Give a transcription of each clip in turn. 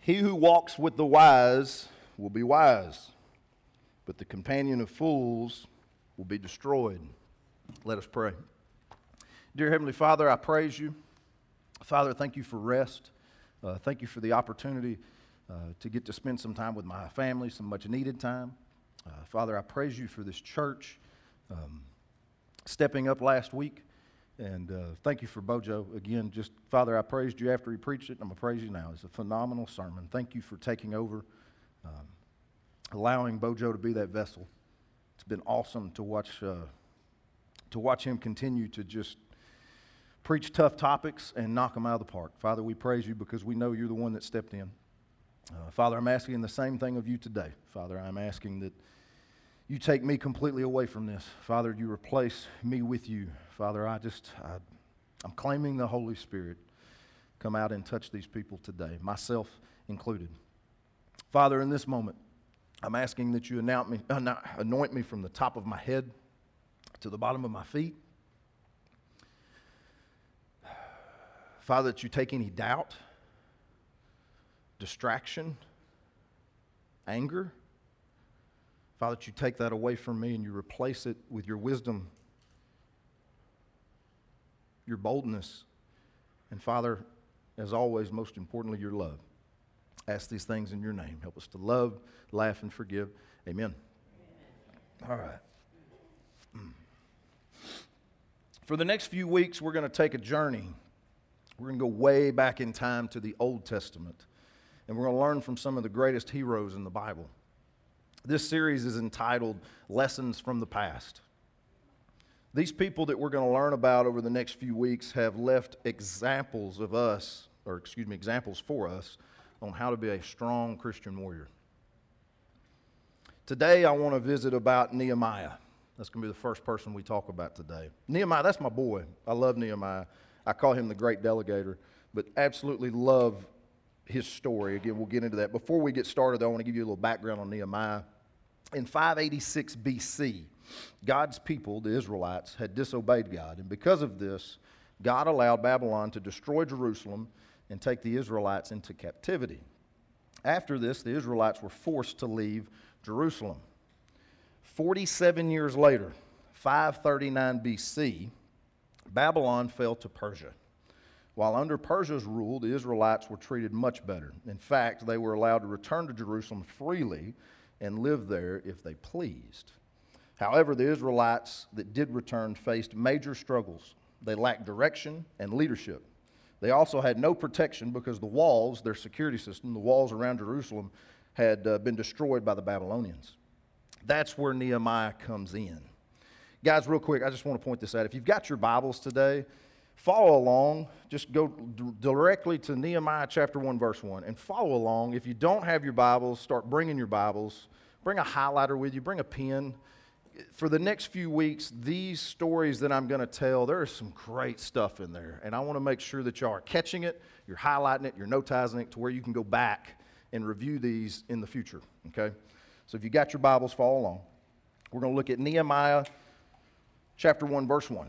He who walks with the wise will be wise, but the companion of fools will be destroyed. Let us pray. Dear Heavenly Father, I praise you. Father, thank you for rest. Uh, thank you for the opportunity uh, to get to spend some time with my family, some much needed time. Uh, Father, I praise you for this church um, stepping up last week. And uh, thank you for Bojo. Again, just, Father, I praised you after he preached it, and I'm to praise you now. It's a phenomenal sermon. Thank you for taking over, um, allowing Bojo to be that vessel. It's been awesome to watch, uh, to watch him continue to just preach tough topics and knock them out of the park. Father, we praise you because we know you're the one that stepped in. Uh, Father, I'm asking the same thing of you today. Father, I'm asking that you take me completely away from this. Father, you replace me with you. Father, I just, I, I'm claiming the Holy Spirit. Come out and touch these people today, myself included. Father, in this moment, I'm asking that you me, uh, anoint me from the top of my head to the bottom of my feet. Father, that you take any doubt, distraction, anger, Father, that you take that away from me and you replace it with your wisdom, your boldness, and Father, as always, most importantly, your love. Ask these things in your name. Help us to love, laugh, and forgive. Amen. Amen. All right. Mm. For the next few weeks, we're going to take a journey. We're going to go way back in time to the Old Testament, and we're going to learn from some of the greatest heroes in the Bible. This series is entitled Lessons from the Past. These people that we're going to learn about over the next few weeks have left examples of us, or excuse me, examples for us on how to be a strong Christian warrior. Today, I want to visit about Nehemiah. That's going to be the first person we talk about today. Nehemiah, that's my boy. I love Nehemiah. I call him the great delegator, but absolutely love his story. Again, we'll get into that. Before we get started, though, I want to give you a little background on Nehemiah. In 586 BC, God's people, the Israelites, had disobeyed God. And because of this, God allowed Babylon to destroy Jerusalem and take the Israelites into captivity. After this, the Israelites were forced to leave Jerusalem. 47 years later, 539 BC, Babylon fell to Persia. While under Persia's rule, the Israelites were treated much better. In fact, they were allowed to return to Jerusalem freely and live there if they pleased. However, the Israelites that did return faced major struggles. They lacked direction and leadership. They also had no protection because the walls, their security system, the walls around Jerusalem, had uh, been destroyed by the Babylonians. That's where Nehemiah comes in. Guys, real quick, I just want to point this out. If you've got your Bibles today, follow along. Just go directly to Nehemiah chapter 1, verse 1, and follow along. If you don't have your Bibles, start bringing your Bibles. Bring a highlighter with you, bring a pen. For the next few weeks, these stories that I'm going to tell, there is some great stuff in there. And I want to make sure that y'all are catching it, you're highlighting it, you're notizing it to where you can go back and review these in the future. Okay? So if you got your Bibles, follow along. We're going to look at Nehemiah chapter 1, verse 1.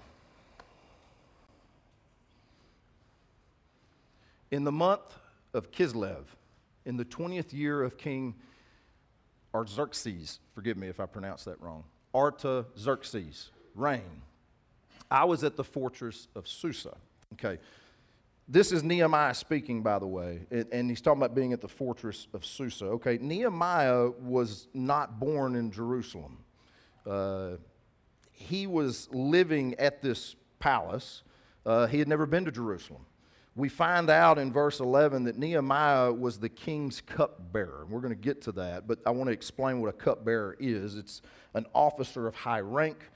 In the month of Kislev, in the 20th year of King Artaxerxes, forgive me if I pronounce that wrong, Artaxerxes, reign, I was at the fortress of Susa. Okay. This is Nehemiah speaking, by the way, and he's talking about being at the fortress of Susa. Okay, Nehemiah was not born in Jerusalem. Uh, he was living at this palace. Uh, he had never been to Jerusalem we find out in verse 11 that Nehemiah was the king's cupbearer. We're going to get to that, but I want to explain what a cupbearer is. It's an officer of high rank,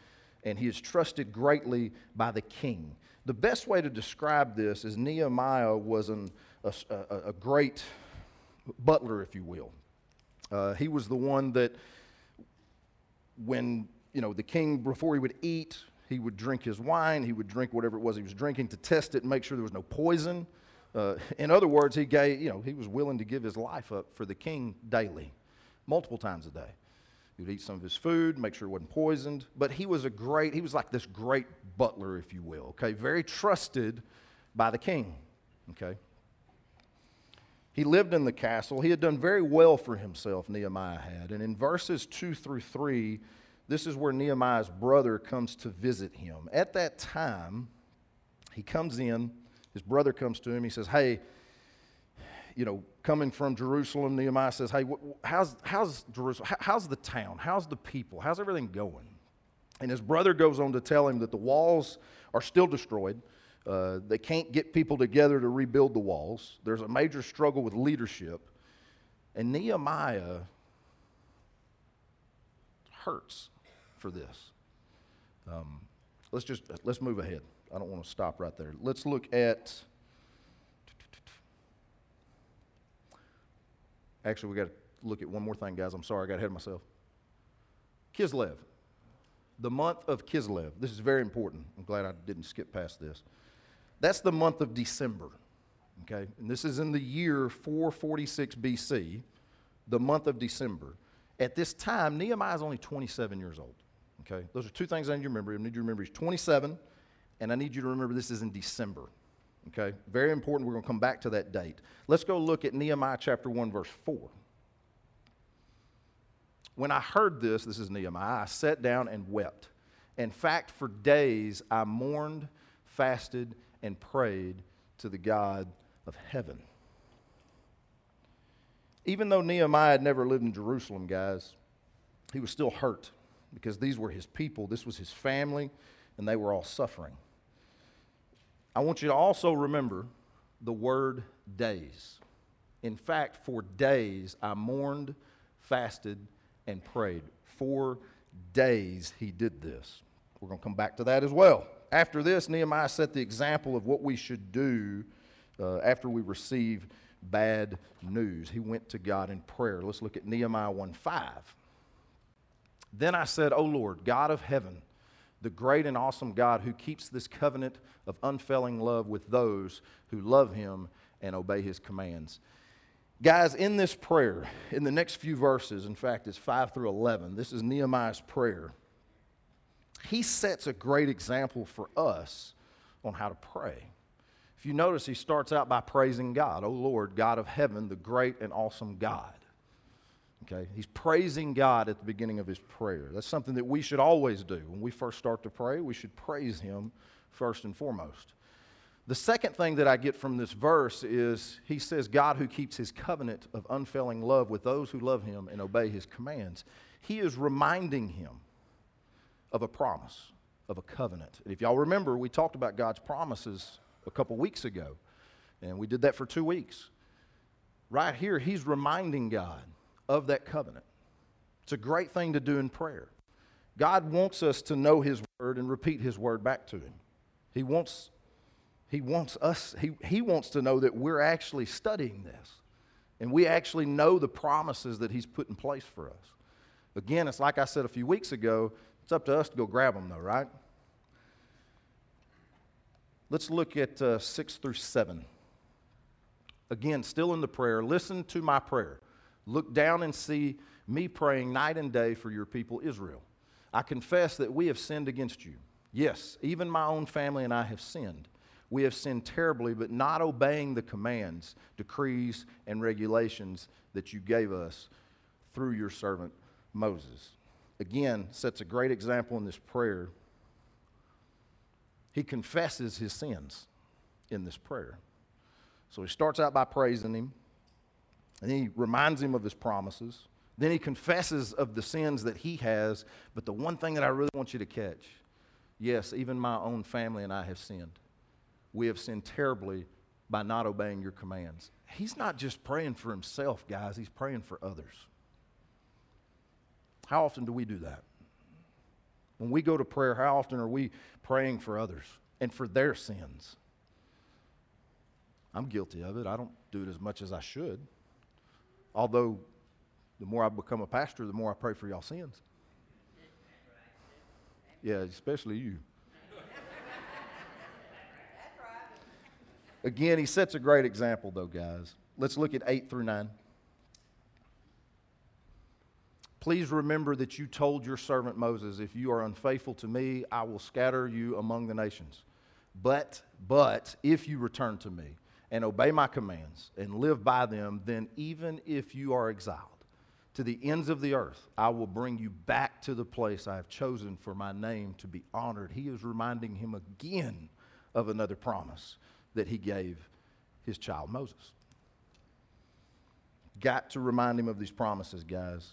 and he is trusted greatly by the king. The best way to describe this is Nehemiah was an, a, a, a, great butler, if you will. Uh, he was the one that, when you know the king, before he would eat, he would drink his wine, he would drink whatever it was he was drinking to test it and make sure there was no poison. Uh, in other words, he gave, you know, he was willing to give his life up for the king daily, multiple times a day. He would eat some of his food, make sure it wasn't poisoned. But he was a great, he was like this great butler, if you will, okay? Very trusted by the king, okay? He lived in the castle. He had done very well for himself, Nehemiah had. And in verses 2 through 3, this is where Nehemiah's brother comes to visit him. At that time, he comes in, his brother comes to him, he says, Hey, you know, coming from Jerusalem, Nehemiah says, Hey, how's, how's Jerusalem? How's the town? How's the people? How's everything going? And his brother goes on to tell him that the walls are still destroyed. Uh, they can't get people together to rebuild the walls. There's a major struggle with leadership. And Nehemiah hurts for this. Um, let's just let's move ahead. I don't want to stop right there. Let's look at. Actually, we got to look at one more thing, guys. I'm sorry, I got ahead of myself. Kislev, the month of Kislev. This is very important. I'm glad I didn't skip past this. That's the month of December. Okay, and this is in the year 446 BC, the month of December. At this time, Nehemiah is only 27 years old. Okay, those are two things I need you to remember. I need you to remember he's 27, and I need you to remember this is in December. Okay, very important. We're going to come back to that date. Let's go look at Nehemiah chapter 1, verse 4. When I heard this, this is Nehemiah, I sat down and wept. In fact, for days I mourned, fasted, and prayed to the God of heaven. Even though Nehemiah had never lived in Jerusalem, guys, he was still hurt because these were his people, this was his family, and they were all suffering. I want you to also remember the word days. In fact, for days I mourned, fasted, and prayed. Four days he did this. We're going to come back to that as well. After this, Nehemiah set the example of what we should do uh, after we receive bad news. He went to God in prayer. Let's look at Nehemiah 1 5. Then I said, O Lord, God of heaven, the great and awesome God who keeps this covenant of unfailing love with those who love him and obey his commands. Guys, in this prayer, in the next few verses, in fact, it's 5 through 11, this is Nehemiah's prayer. He sets a great example for us on how to pray. If you notice, he starts out by praising God, O Lord, God of heaven, the great and awesome God. Okay? He's praising God at the beginning of his prayer. That's something that we should always do. When we first start to pray, we should praise him first and foremost. The second thing that I get from this verse is he says, God who keeps his covenant of unfailing love with those who love him and obey his commands. He is reminding him of a promise, of a covenant. And if y'all remember, we talked about God's promises a couple weeks ago, and we did that for two weeks. Right here, he's reminding God of that covenant. It's a great thing to do in prayer. God wants us to know his word and repeat his word back to him. He wants he wants us, he, he wants to know that we're actually studying this and we actually know the promises that He's put in place for us. Again, it's like I said a few weeks ago, it's up to us to go grab them, though, right? Let's look at uh, 6 through 7. Again, still in the prayer, listen to my prayer. Look down and see me praying night and day for your people, Israel. I confess that we have sinned against you. Yes, even my own family and I have sinned we have sinned terribly, but not obeying the commands, decrees, and regulations that you gave us through your servant Moses. Again, sets a great example in this prayer. He confesses his sins in this prayer. So he starts out by praising him, and he reminds him of his promises. Then he confesses of the sins that he has. But the one thing that I really want you to catch yes, even my own family and I have sinned we have sinned terribly by not obeying your commands. He's not just praying for himself, guys, he's praying for others. How often do we do that? When we go to prayer, how often are we praying for others and for their sins? I'm guilty of it. I don't do it as much as I should. Although, the more I become a pastor, the more I pray for y'all sins. Yeah, especially you. Again, he sets a great example, though, guys. Let's look at 8 through 9. Please remember that you told your servant Moses, If you are unfaithful to me, I will scatter you among the nations. But, but, if you return to me and obey my commands and live by them, then even if you are exiled to the ends of the earth, I will bring you back to the place I have chosen for my name to be honored. He is reminding him again of another promise that he gave his child Moses. Got to remind him of these promises, guys.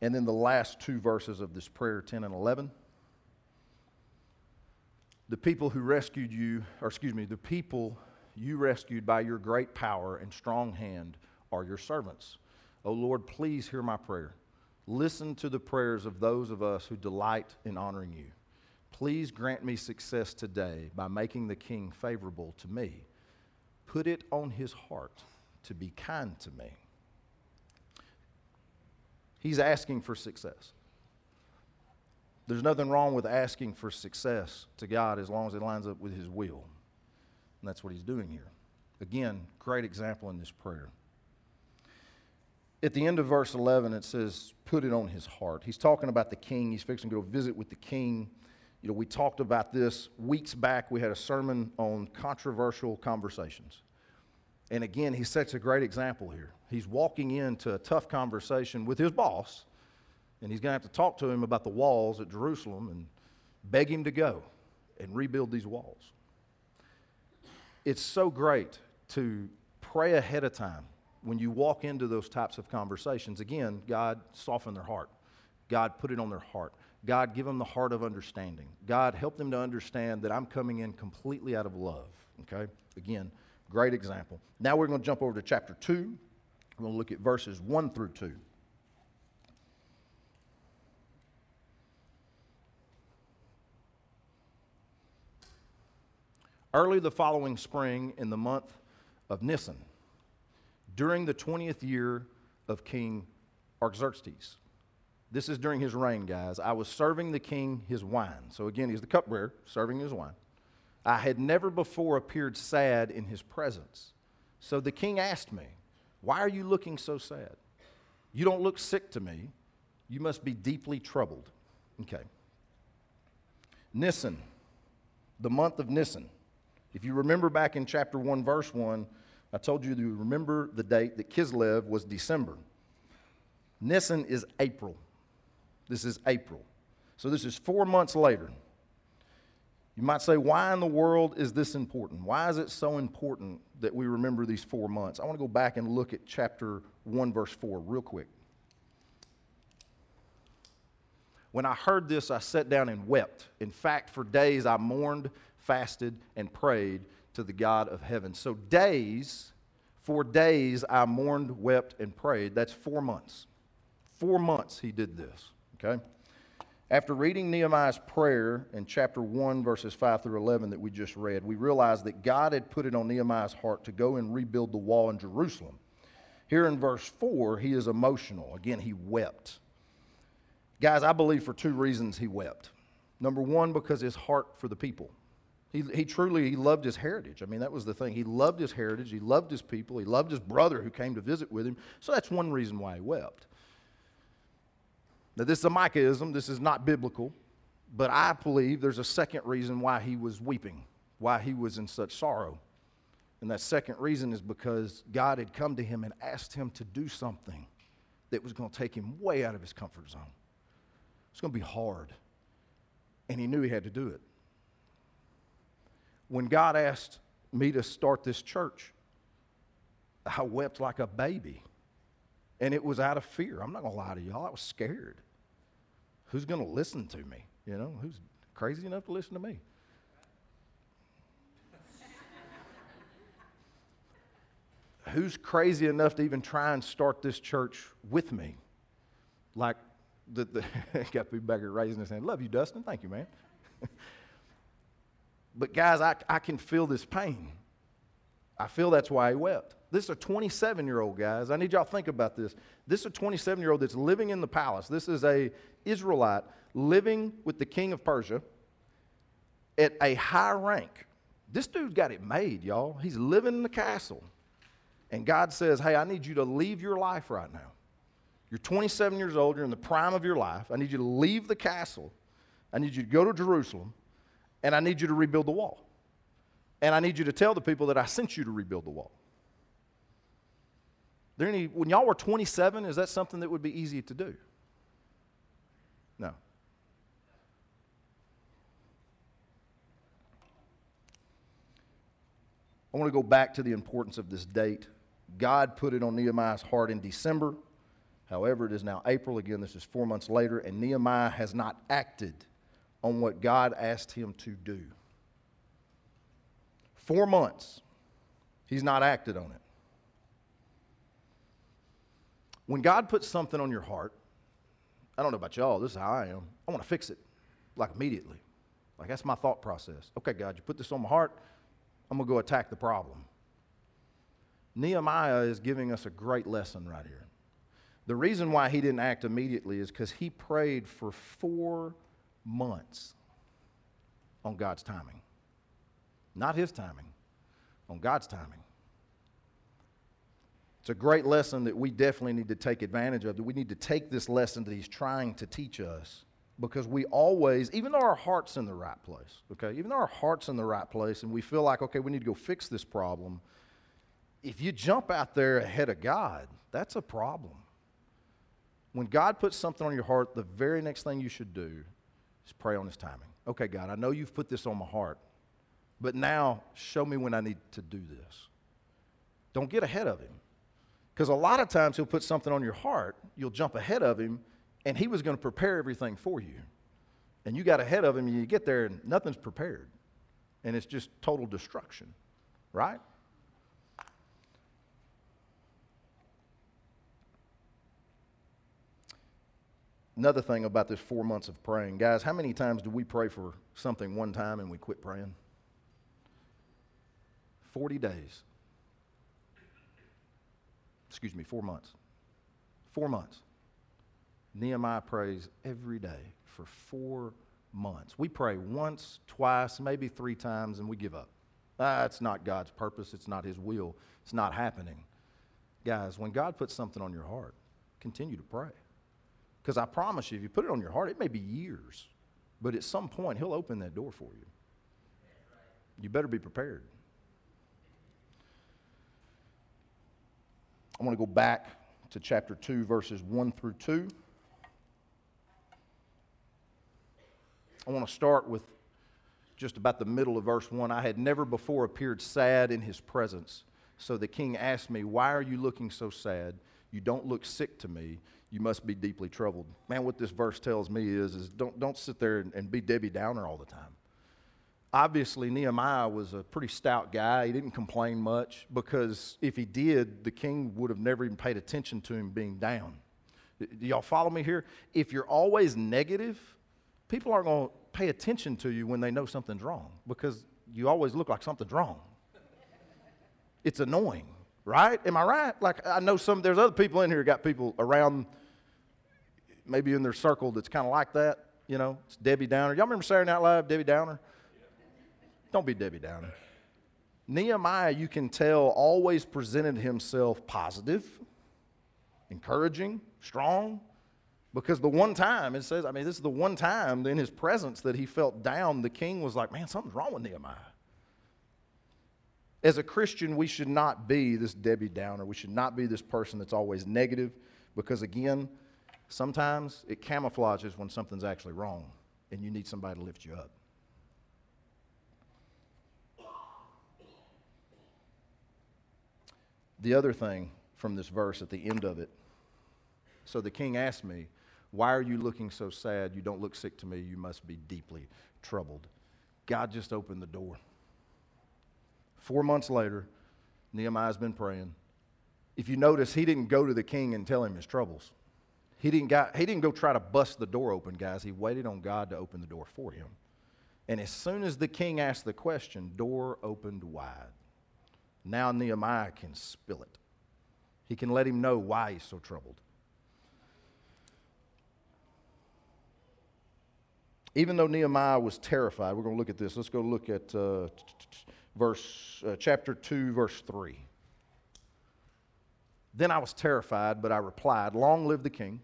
And then the last two verses of this prayer, 10 and 11. The people who rescued you, or excuse me, the people you rescued by your great power and strong hand are your servants. O oh Lord, please hear my prayer. Listen to the prayers of those of us who delight in honoring you. Please grant me success today by making the king favorable to me. Put it on his heart to be kind to me. He's asking for success. There's nothing wrong with asking for success to God as long as it lines up with His will. And that's what He's doing here. Again, great example in this prayer. At the end of verse 11, it says, put it on his heart. He's talking about the king. He's fixing to go visit with the king. You know, we talked about this weeks back. We had a sermon on controversial conversations. And again, he sets a great example here. He's walking into a tough conversation with his boss, and he's going to have to talk to him about the walls at Jerusalem and beg him to go and rebuild these walls. It's so great to pray ahead of time when you walk into those types of conversations. Again, God soften their heart. God put it on their heart. God give them the heart of understanding. God help them to understand that I'm coming in completely out of love. Okay? Again, Great example. Now we're going to jump over to chapter 2. We're going to look at verses 1 through 2. Early the following spring, in the month of Nisan, during the 20th year of King Artaxerxes. This is during his reign, guys. I was serving the king his wine. So again, he's the cupbearer, serving his wine. I had never before appeared sad in his presence. So the king asked me, Why are you looking so sad? You don't look sick to me. You must be deeply troubled. Okay. Nisan, the month of Nisan. If you remember back in chapter 1, verse 1, I told you to remember the date that Kislev was December. Nisan is April. This is April. So this is four months later. You might say, why in the world is this important? Why is it so important that we remember these four months? I want to go back and look at chapter 1, verse 4, real quick. When I heard this, I sat down and wept. In fact, for days I mourned, fasted, and prayed to the God of heaven. So, days, for days I mourned, wept, and prayed. That's four months. Four months he did this, okay? After reading Nehemiah's prayer in chapter 1, verses 5 through 11 that we just read, we realize that God had put it on Nehemiah's heart to go and rebuild the wall in Jerusalem. Here in verse 4, he is emotional. Again, he wept. Guys, I believe for two reasons he wept. Number one, because his heart for the people. He, he truly he loved his heritage. I mean, that was the thing. He loved his heritage. He loved his people. He loved his brother who came to visit with him. So that's one reason why he wept. Now, this is a Micahsism. This is not biblical. But I believe there's a second reason why he was weeping, why he was in such sorrow. And that second reason is because God had come to him and asked him to do something that was going to take him way out of his comfort zone. It's going to be hard. And he knew he had to do it. When God asked me to start this church, I wept like a baby. And it was out of fear. I'm not going to lie to y'all, I was scared who's going to listen to me? You know, who's crazy enough to listen to me? who's crazy enough to even try and start this church with me? Like, the, the got people back here raising his hand. Love you, Dustin. Thank you, man. but guys, I, I can feel this pain. I feel that's why he wept. This is a 27 year old, guys. I need y'all to think about this. This is a 27 year old that's living in the palace. This is a Israelite living with the king of Persia at a high rank. This dude's got it made, y'all. He's living in the castle. And God says, Hey, I need you to leave your life right now. You're 27 years old, you're in the prime of your life. I need you to leave the castle. I need you to go to Jerusalem, and I need you to rebuild the wall. And I need you to tell the people that I sent you to rebuild the wall. There any, when y'all were 27, is that something that would be easy to do? No. I want to go back to the importance of this date. God put it on Nehemiah's heart in December. However, it is now April. Again, this is four months later, and Nehemiah has not acted on what God asked him to do. Four months, he's not acted on it. When God puts something on your heart, I don't know about y'all, this is how I am. I want to fix it, like immediately. Like that's my thought process. Okay, God, you put this on my heart, I'm going to go attack the problem. Nehemiah is giving us a great lesson right here. The reason why he didn't act immediately is because he prayed for four months on God's timing. Not his timing, on God's timing. It's a great lesson that we definitely need to take advantage of. That we need to take this lesson that he's trying to teach us because we always, even though our heart's in the right place, okay, even though our heart's in the right place and we feel like, okay, we need to go fix this problem, if you jump out there ahead of God, that's a problem. When God puts something on your heart, the very next thing you should do pray on His timing. Okay, God, I know you've put this on my heart, but now show me when I need to do this. Don't get ahead of Him. Because a lot of times He'll put something on your heart, you'll jump ahead of Him, and He was going to prepare everything for you. And you got ahead of Him, and you get there, and nothing's prepared. And it's just total destruction, right? Another thing about this four months of praying, guys, how many times do we pray for something one time and we quit praying? 40 days. Excuse me, four months. Four months. Nehemiah prays every day for four months. We pray once, twice, maybe three times, and we give up. Ah, That's not God's purpose. It's not His will. It's not happening. Guys, when God puts something on your heart, continue to pray. Because I promise you, if you put it on your heart, it may be years, but at some point, He'll open that door for you. You better be prepared. I want to go back to chapter 2, verses 1 through 2. I want to start with just about the middle of verse 1. I had never before appeared sad in his presence. So the king asked me, Why are you looking so sad? You don't look sick to me you must be deeply troubled. Man, what this verse tells me is, is don't, don't sit there and, and be Debbie Downer all the time. Obviously, Nehemiah was a pretty stout guy. He didn't complain much because if he did, the king would have never even paid attention to him being down. Do y'all follow me here? If you're always negative, people aren't going to pay attention to you when they know something's wrong because you always look like something's wrong. It's annoying, right? Am I right? Like I know some there's other people in here got people around maybe in their circle that's kind of like that. You know, it's Debbie Downer. Y'all remember Saturday Night Live, Debbie Downer? Don't be Debbie Downer. Nehemiah, you can tell, always presented himself positive, encouraging, strong, because the one time, it says, I mean, this is the one time in his presence that he felt down, the king was like, man, something's wrong with Nehemiah. As a Christian, we should not be this Debbie Downer. We should not be this person that's always negative, because again, Sometimes it camouflages when something's actually wrong and you need somebody to lift you up. The other thing from this verse at the end of it so the king asked me, Why are you looking so sad? You don't look sick to me. You must be deeply troubled. God just opened the door. Four months later, Nehemiah's been praying. If you notice, he didn't go to the king and tell him his troubles. He didn't, got, he didn't go try to bust the door open, guys. He waited on God to open the door for him. And as soon as the king asked the question, door opened wide. Now Nehemiah can spill it. He can let him know why he's so troubled. Even though Nehemiah was terrified, we're going to look at this. Let's go look at uh, verse, uh, chapter 2, verse 3. Then I was terrified, but I replied, Long live the king.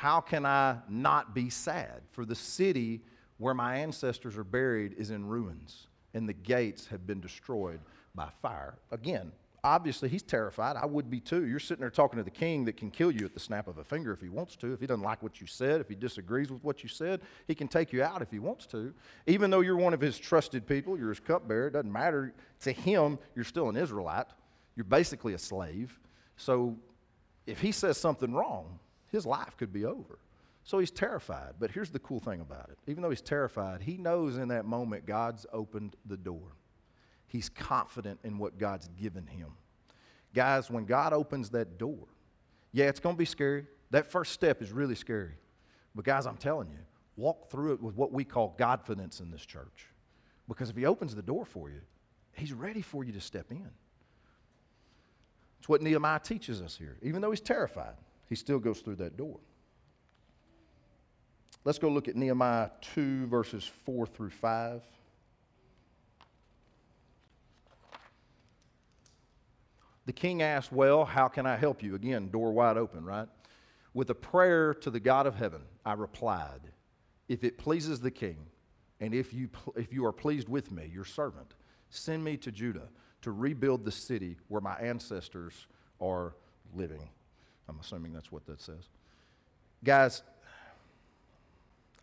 How can I not be sad? For the city where my ancestors are buried is in ruins, and the gates have been destroyed by fire. Again, obviously he's terrified. I would be too. You're sitting there talking to the king that can kill you at the snap of a finger if he wants to. If he doesn't like what you said, if he disagrees with what you said, he can take you out if he wants to. Even though you're one of his trusted people, you're his cupbearer, it doesn't matter. To him, you're still an Israelite. You're basically a slave. So if he says something wrong, his life could be over. So he's terrified. But here's the cool thing about it even though he's terrified, he knows in that moment God's opened the door. He's confident in what God's given him. Guys, when God opens that door, yeah, it's going to be scary. That first step is really scary. But, guys, I'm telling you, walk through it with what we call Godfidence in this church. Because if He opens the door for you, He's ready for you to step in. It's what Nehemiah teaches us here. Even though he's terrified, he still goes through that door. Let's go look at Nehemiah 2, verses 4 through 5. The king asked, Well, how can I help you? Again, door wide open, right? With a prayer to the God of heaven, I replied, If it pleases the king, and if you, if you are pleased with me, your servant, send me to Judah to rebuild the city where my ancestors are living. I'm assuming that's what that says. Guys,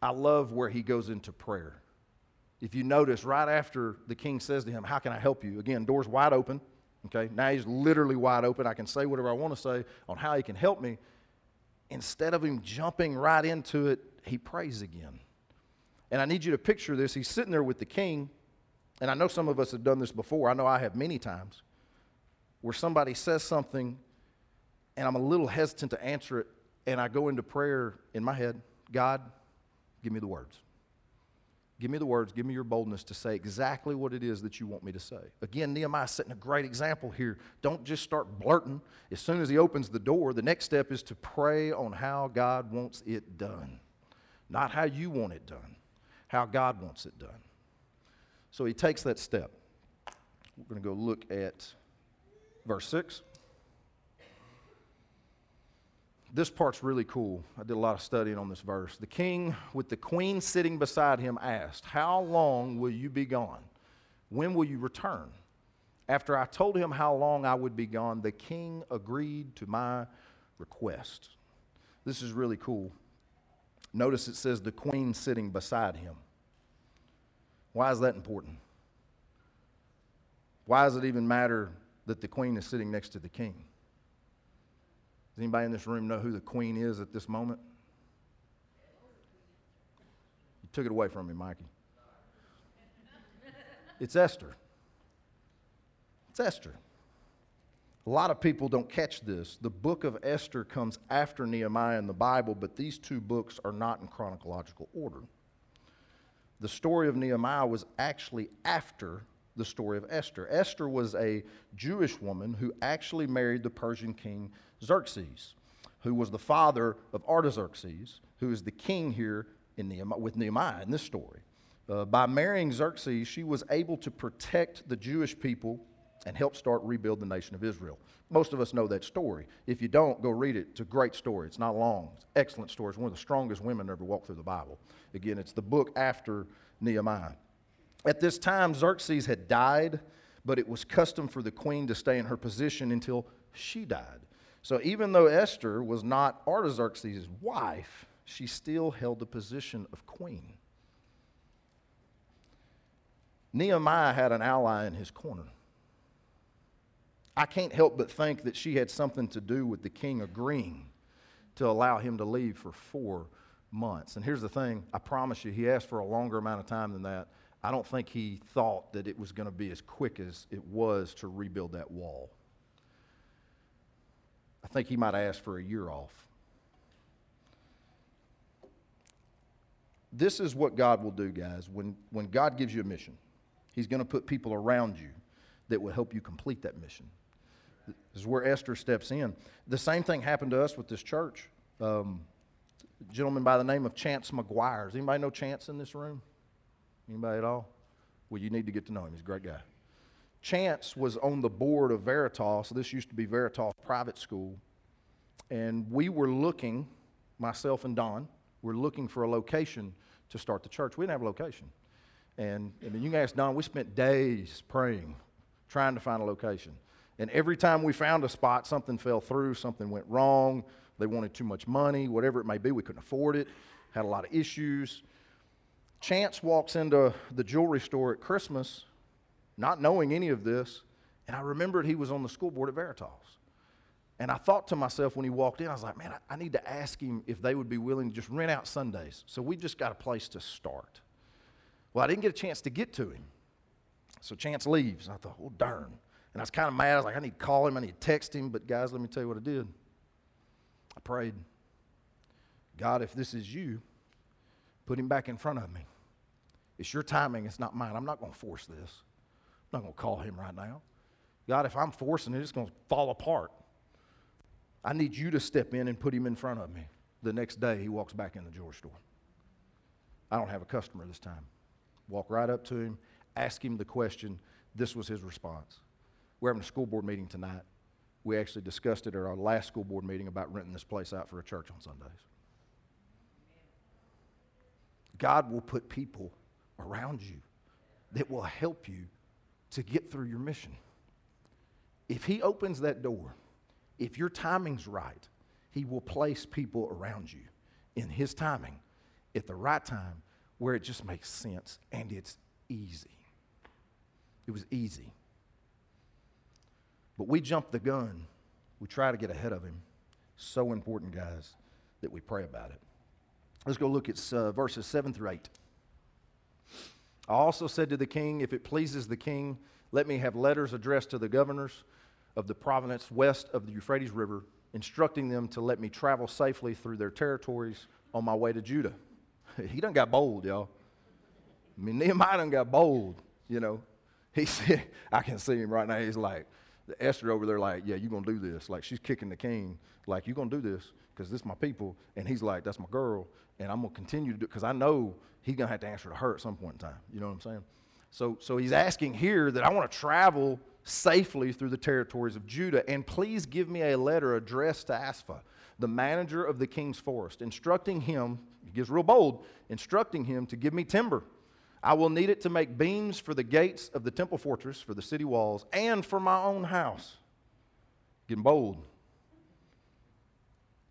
I love where he goes into prayer. If you notice, right after the king says to him, How can I help you? Again, doors wide open. Okay, now he's literally wide open. I can say whatever I want to say on how he can help me. Instead of him jumping right into it, he prays again. And I need you to picture this. He's sitting there with the king, and I know some of us have done this before. I know I have many times, where somebody says something, and I'm a little hesitant to answer it, and I go into prayer in my head God, give me the words. Give me the words, give me your boldness to say exactly what it is that you want me to say. Again, Nehemiah setting a great example here. Don't just start blurting. As soon as he opens the door, the next step is to pray on how God wants it done. Not how you want it done, how God wants it done. So he takes that step. We're going to go look at verse 6. This part's really cool. I did a lot of studying on this verse. The king, with the queen sitting beside him, asked, How long will you be gone? When will you return? After I told him how long I would be gone, the king agreed to my request. This is really cool. Notice it says the queen sitting beside him. Why is that important? Why does it even matter that the queen is sitting next to the king? Does anybody in this room know who the queen is at this moment? You took it away from me, Mikey. It's Esther. It's Esther. A lot of people don't catch this. The book of Esther comes after Nehemiah in the Bible, but these two books are not in chronological order. The story of Nehemiah was actually after the story of Esther. Esther was a Jewish woman who actually married the Persian king Xerxes, who was the father of Artaxerxes, who is the king here in Nehemiah, with Nehemiah in this story. Uh, by marrying Xerxes, she was able to protect the Jewish people and help start rebuild the nation of Israel. Most of us know that story. If you don't, go read it. It's a great story. It's not long. It's excellent story. It's one of the strongest women ever walked through the Bible. Again, it's the book after Nehemiah. At this time, Xerxes had died, but it was custom for the queen to stay in her position until she died. So even though Esther was not Artaxerxes' wife, she still held the position of queen. Nehemiah had an ally in his corner. I can't help but think that she had something to do with the king agreeing to allow him to leave for four months. And here's the thing I promise you, he asked for a longer amount of time than that. I don't think he thought that it was going to be as quick as it was to rebuild that wall. I think he might ask for a year off. This is what God will do, guys. When, when God gives you a mission, He's going to put people around you that will help you complete that mission. This is where Esther steps in. The same thing happened to us with this church. Um, gentleman by the name of Chance McGuire. Does anybody know Chance in this room? Anybody at all? Well, you need to get to know him. He's a great guy. Chance was on the board of Veritas. This used to be Veritas Private School. And we were looking, myself and Don, we're looking for a location to start the church. We didn't have a location. And, and then you can ask Don, we spent days praying, trying to find a location. And every time we found a spot, something fell through, something went wrong. They wanted too much money, whatever it may be. We couldn't afford it, had a lot of issues. Chance walks into the jewelry store at Christmas, not knowing any of this, and I remembered he was on the school board at Veritas. And I thought to myself when he walked in, I was like, man, I, I need to ask him if they would be willing to just rent out Sundays. So we just got a place to start. Well, I didn't get a chance to get to him. So Chance leaves. I thought, oh, darn. And I was kind of mad. I was like, I need to call him. I need to text him. But guys, let me tell you what I did. I prayed, God, if this is you, put him back in front of me. It's your timing, it's not mine. I'm not going to force this. I'm not going to call him right now. God, if I'm forcing it, it's going to fall apart. I need you to step in and put him in front of me. The next day, he walks back in the jewelry store. I don't have a customer this time. Walk right up to him, ask him the question. This was his response. We're having a school board meeting tonight. We actually discussed it at our last school board meeting about renting this place out for a church on Sundays. God will put people around you that will help you to get through your mission. If He opens that door, if your timing's right, He will place people around you in His timing at the right time where it just makes sense and it's easy. It was easy. But we jump the gun. We try to get ahead of Him. So important, guys, that we pray about it. Let's go look at uh, verses 7 through 8. I also said to the king, If it pleases the king, let me have letters addressed to the governors of the province west of the Euphrates River, instructing them to let me travel safely through their territories on my way to Judah. he done got bold, y'all. I mean, Nehemiah done got bold, you know. He said, I can see him right now. He's like, Esther over there, like, yeah, you're going to do this. Like, she's kicking the king, like, you're going to do this because this is my people. And he's like, that's my girl. And I'm going to continue to do because I know he's going to have to answer to her at some point in time. You know what I'm saying? So, so he's asking here that I want to travel safely through the territories of Judah. And please give me a letter addressed to Aspha, the manager of the king's forest, instructing him, he gets real bold, instructing him to give me timber. I will need it to make beams for the gates of the temple fortress, for the city walls, and for my own house. Getting bold.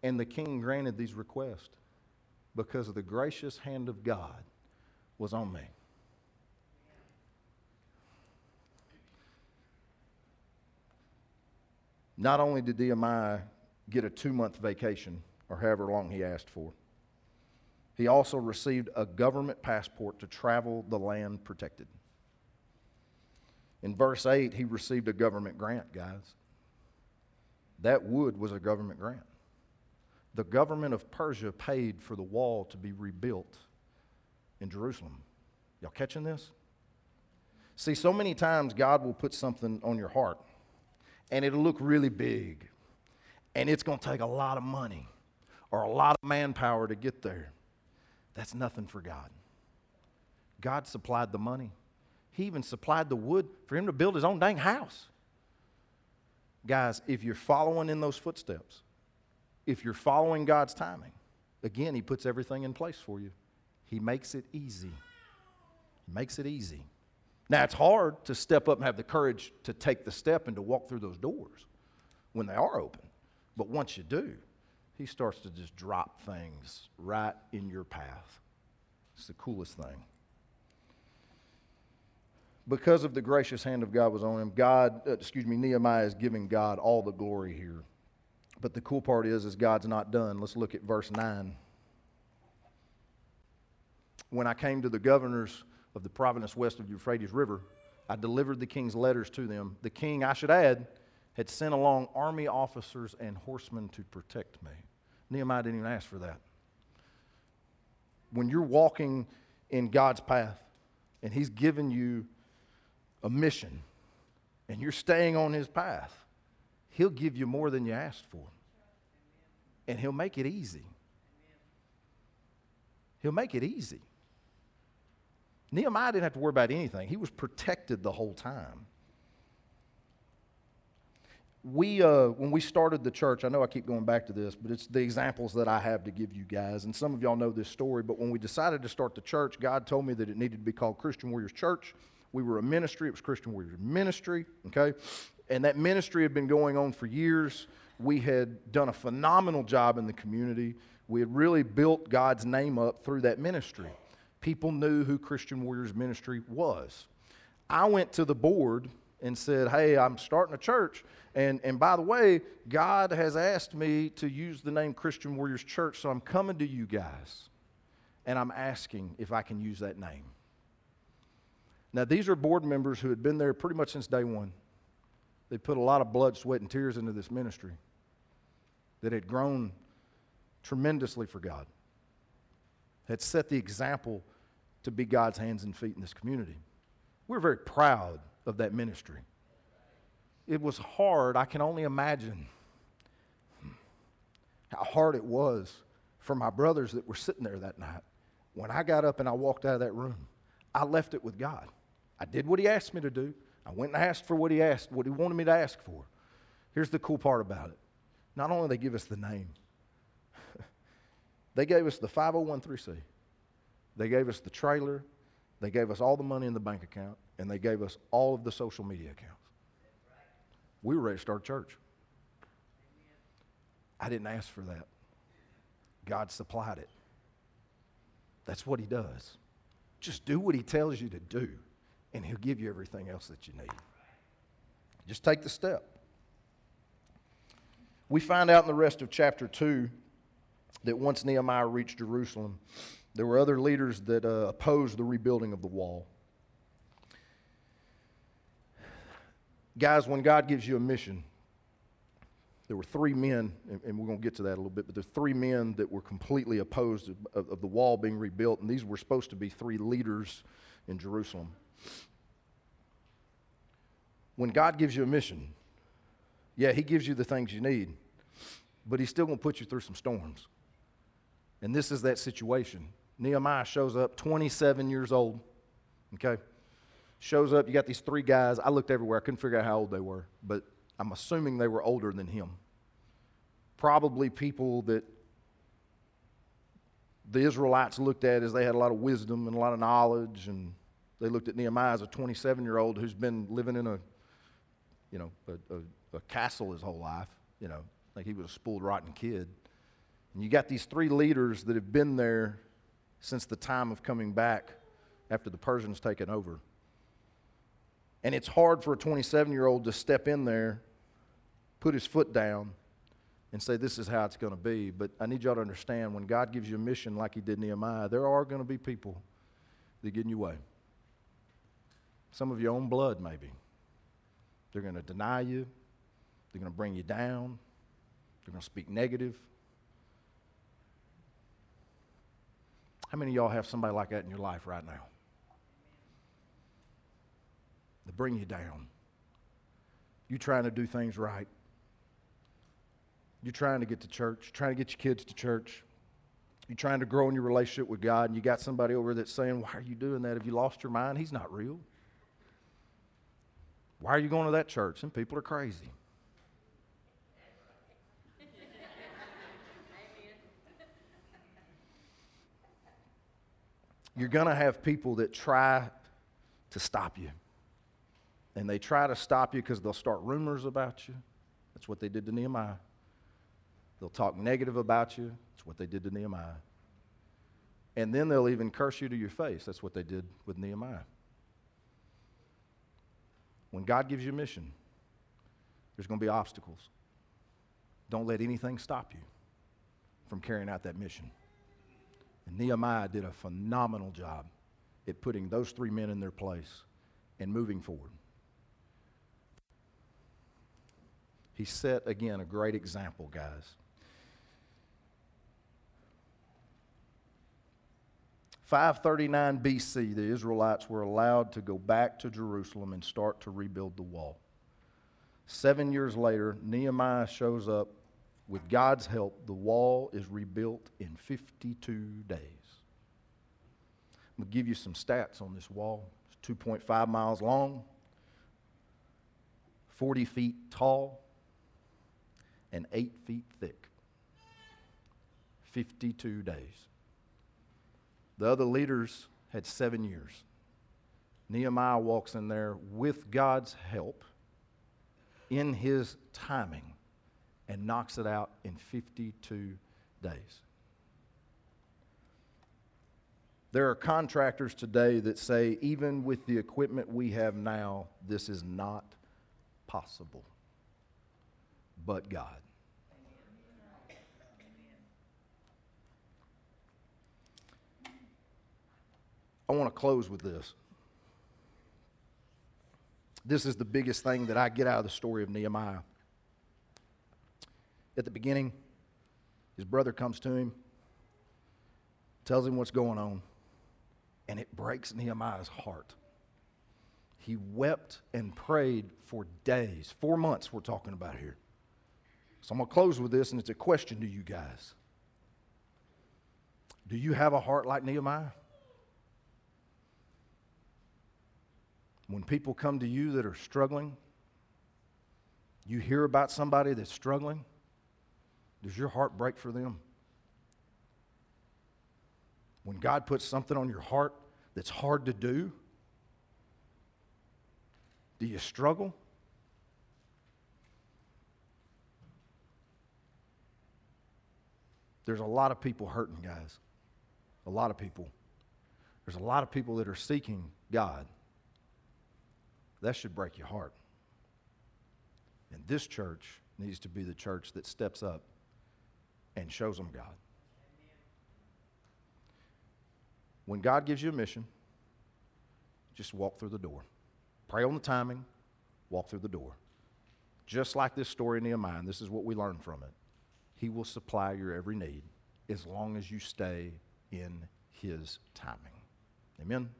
And the king granted these requests because of the gracious hand of God was on me. Not only did Nehemiah get a two month vacation, or however long he asked for, he also received a government passport to travel the land protected. In verse 8, he received a government grant, guys. That wood was a government grant. The government of Persia paid for the wall to be rebuilt in Jerusalem. Y'all catching this? See, so many times God will put something on your heart and it'll look really big and it's going to take a lot of money or a lot of manpower to get there. That's nothing for God. God supplied the money. He even supplied the wood for him to build his own dang house. Guys, if you're following in those footsteps, if you're following God's timing, again, He puts everything in place for you. He makes it easy. He makes it easy. Now, it's hard to step up and have the courage to take the step and to walk through those doors when they are open. But once you do, He starts to just drop things right in your path. It's the coolest thing. Because of the gracious hand of God was on him, God, uh, excuse me, Nehemiah is giving God all the glory here. But the cool part is, is God's not done. Let's look at verse 9. When I came to the governors of the province west of the Euphrates River, I delivered the king's letters to them. The king, I should add, had sent along army officers and horsemen to protect me. Nehemiah didn't even ask for that. When you're walking in God's path and He's given you a mission and you're staying on His path, He'll give you more than you asked for. And He'll make it easy. He'll make it easy. Nehemiah didn't have to worry about anything, he was protected the whole time. We, uh, when we started the church, I know I keep going back to this, but it's the examples that I have to give you guys. And some of y'all know this story, but when we decided to start the church, God told me that it needed to be called Christian Warriors Church. We were a ministry, it was Christian Warriors Ministry, okay? And that ministry had been going on for years. We had done a phenomenal job in the community. We had really built God's name up through that ministry. People knew who Christian Warriors Ministry was. I went to the board and said, Hey, I'm starting a church. And, and by the way, God has asked me to use the name Christian Warriors Church, so I'm coming to you guys and I'm asking if I can use that name. Now, these are board members who had been there pretty much since day one. They put a lot of blood, sweat, and tears into this ministry that had grown tremendously for God, had set the example to be God's hands and feet in this community. We're very proud of that ministry. It was hard. I can only imagine how hard it was for my brothers that were sitting there that night. When I got up and I walked out of that room, I left it with God. I did what He asked me to do. I went and asked for what He asked, what He wanted me to ask for. Here's the cool part about it. Not only did they give us the name, they gave us the 501c. They gave us the trailer. They gave us all the money in the bank account and they gave us all of the social media accounts. We were ready to start church. I didn't ask for that. God supplied it. That's what He does. Just do what He tells you to do, and He'll give you everything else that you need. Just take the step. We find out in the rest of chapter 2 that once Nehemiah reached Jerusalem, there were other leaders that uh, opposed the rebuilding of the wall. Guys, when God gives you a mission, there were three men, and we're going to get to that a little bit, but there there's three men that were completely opposed of, of the wall being rebuilt, and these were supposed to be three leaders in Jerusalem. When God gives you a mission, yeah, He gives you the things you need, but He's still going to put you through some storms. And this is that situation. Nehemiah shows up 27 years old, okay? Shows up. You got these three guys. I looked everywhere. I couldn't figure out how old they were, but I'm assuming they were older than him. Probably people that the Israelites looked at as they had a lot of wisdom and a lot of knowledge, and they looked at Nehemiah as a 27 year old who's been living in a, you know, a, a, a castle his whole life. You know, like he was a spoiled, rotten kid. And you got these three leaders that have been there since the time of coming back after the Persians taken over. And it's hard for a 27 year old to step in there, put his foot down, and say, This is how it's going to be. But I need y'all to understand when God gives you a mission like He did Nehemiah, there are going to be people that get in your way. Some of your own blood, maybe. They're going to deny you, they're going to bring you down, they're going to speak negative. How many of y'all have somebody like that in your life right now? That bring you down. You trying to do things right. You're trying to get to church, trying to get your kids to church. You're trying to grow in your relationship with God, and you got somebody over that's saying, Why are you doing that? Have you lost your mind? He's not real. Why are you going to that church? And people are crazy. You're going to have people that try to stop you and they try to stop you because they'll start rumors about you. That's what they did to Nehemiah. They'll talk negative about you. That's what they did to Nehemiah. And then they'll even curse you to your face. That's what they did with Nehemiah. When God gives you a mission, there's going to be obstacles. Don't let anything stop you from carrying out that mission. And Nehemiah did a phenomenal job at putting those three men in their place and moving forward. He set, again, a great example, guys. Five thirty nine BC, the Israelites were allowed to go back to Jerusalem and start to rebuild the wall. Seven years later, Nehemiah shows up. With God's help, the wall is rebuilt in 52 days. I'm going to give you some stats on this wall. It's 2.5 miles long, 40 feet tall, and eight feet thick. 52 days. The other leaders had seven years. Nehemiah walks in there with God's help in his timing and knocks it out in 52 days. There are contractors today that say, even with the equipment we have now, this is not possible. But God. I want to close with this. This is the biggest thing that I get out of the story of Nehemiah. At the beginning, his brother comes to him, tells him what's going on, and it breaks Nehemiah's heart. He wept and prayed for days, four months, we're talking about here. So I'm going to close with this, and it's a question to you guys. Do you have a heart like Nehemiah? When people come to you that are struggling, you hear about somebody that's struggling, does your heart break for them? When God puts something on your heart that's hard to do, do you struggle? There's a lot of people hurting, guys. A lot of people. There's a lot of people that are seeking God. That should break your heart. And this church needs to be the church that steps up and shows them God. When God gives you a mission, just walk through the door. Pray on the timing, walk through the door. Just like this story in Nehemiah, this is what we learn from it. He will supply your every need as long as you stay in His timing. Amen.